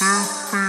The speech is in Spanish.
ja, ja.